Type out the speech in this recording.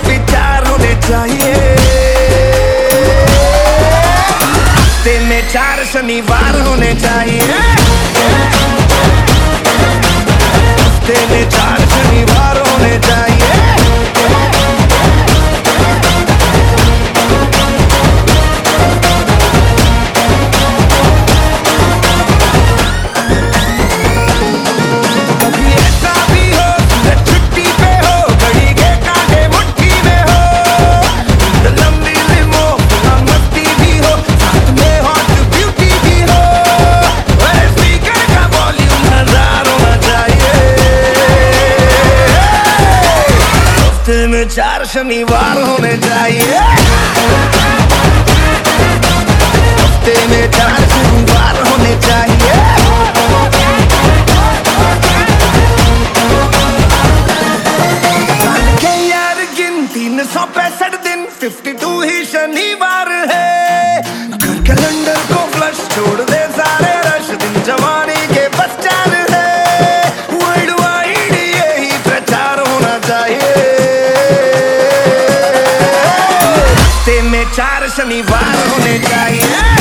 विचार होने चाहिए। हफ़्ते में चार शनिवार होने चाहिए। हफ़्ते में चार शनिवार होने चाहिए। हफ़्ते में चार शनिवार होने चाहिए। हफ़्ते में चार शनिवार होने चाहिए। यार गिन तीन सौ पैंसठ दिन फिफ्टी टू ही शनिवार है। घर कैलेंडर को फ्लश छोड़ चार शनिवार होने चाहिए